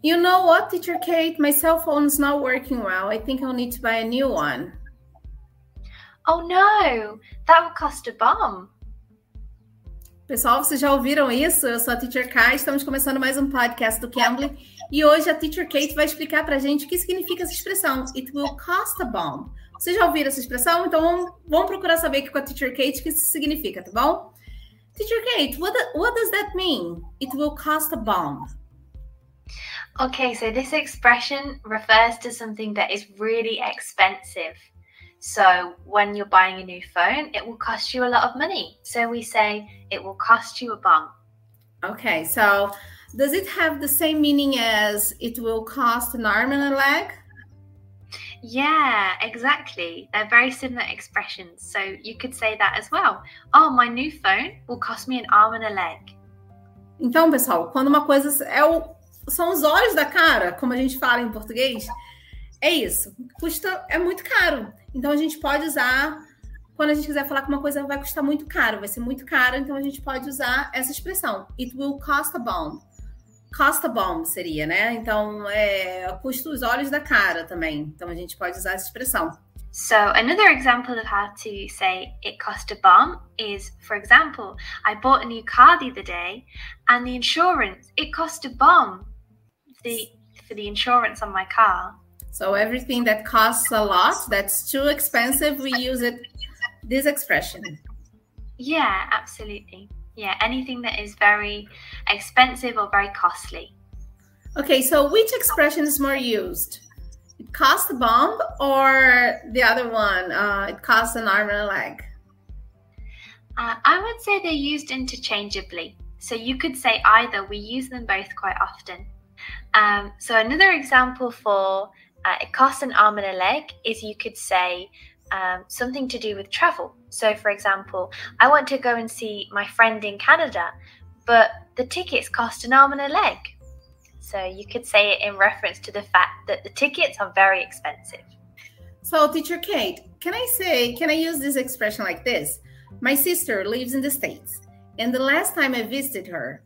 You know what, Teacher Kate? My cell phone is not working well. I think I'll need to buy a new one. Oh no, that would cost a bomb. Pessoal, vocês já ouviram isso? Eu sou a Teacher Kai, estamos começando mais um podcast do Cambly e hoje a Teacher Kate vai explicar para a gente o que significa essa expressão. It will cost a bomb. Vocês já ouviram essa expressão? Então vamos procurar saber aqui com a Teacher Kate o que isso significa, tá bom? Teacher Kate, what, what does that mean? It will cost a bomb. Okay, so this expression refers to something that is really expensive. So when you're buying a new phone, it will cost you a lot of money. So we say it will cost you a bomb. Okay, so does it have the same meaning as it will cost an arm and a leg? Yeah, exactly. They're very similar expressions. So you could say that as well. Oh, my new phone will cost me an arm and a leg. Então, pessoal, quando uma coisa é o, são os olhos da cara, como a gente fala em português, é isso. Custa é muito caro. Então a gente pode usar quando a gente quiser falar que uma coisa vai custar muito caro, vai ser muito caro, então a gente pode usar essa expressão. It will cost a bomb. Cost a bomb seria, né? Então, é, custa os olhos da cara também. Então a gente pode usar essa expressão. So, another example of how to say it cost a bomb is, for example, I bought a new car the other day and the insurance, it cost a bomb the, for the insurance on my car. So everything that costs a lot, that's too expensive, we use it this expression. Yeah, absolutely. Yeah, anything that is very expensive or very costly. Okay, so which expression is more used? It costs a bomb or the other one? Uh, it costs an arm and a leg? Uh, I would say they're used interchangeably. So you could say either. We use them both quite often. Um, so another example for uh, it costs an arm and a leg is you could say um, something to do with travel. So, for example, I want to go and see my friend in Canada, but the tickets cost an arm and a leg. So, you could say it in reference to the fact that the tickets are very expensive. So, teacher Kate, can I say, can I use this expression like this? My sister lives in the States, and the last time I visited her,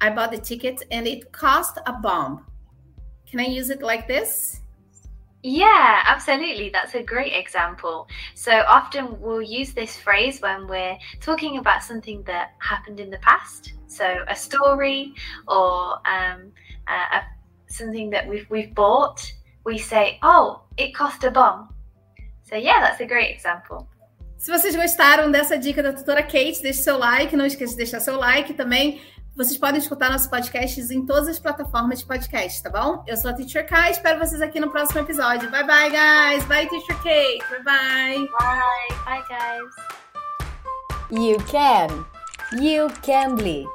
I bought the ticket and it cost a bomb. Can I use it like this? Yeah, absolutely. That's a great example. So often we'll use this phrase when we're talking about something that happened in the past. So a story or um, uh, a, something that we've, we've bought. We say, oh, it cost a bomb. So yeah, that's a great example. Se vocês gostaram dessa dica da tutora Kate, deixe seu like, não esqueça de deixar seu like também. Vocês podem escutar nossos podcasts em todas as plataformas de podcast, tá bom? Eu sou a Teacher Kai, espero vocês aqui no próximo episódio. Bye bye, guys. Bye, Teacher Kate. Bye bye. Bye. Bye, guys. You can. You can bleed.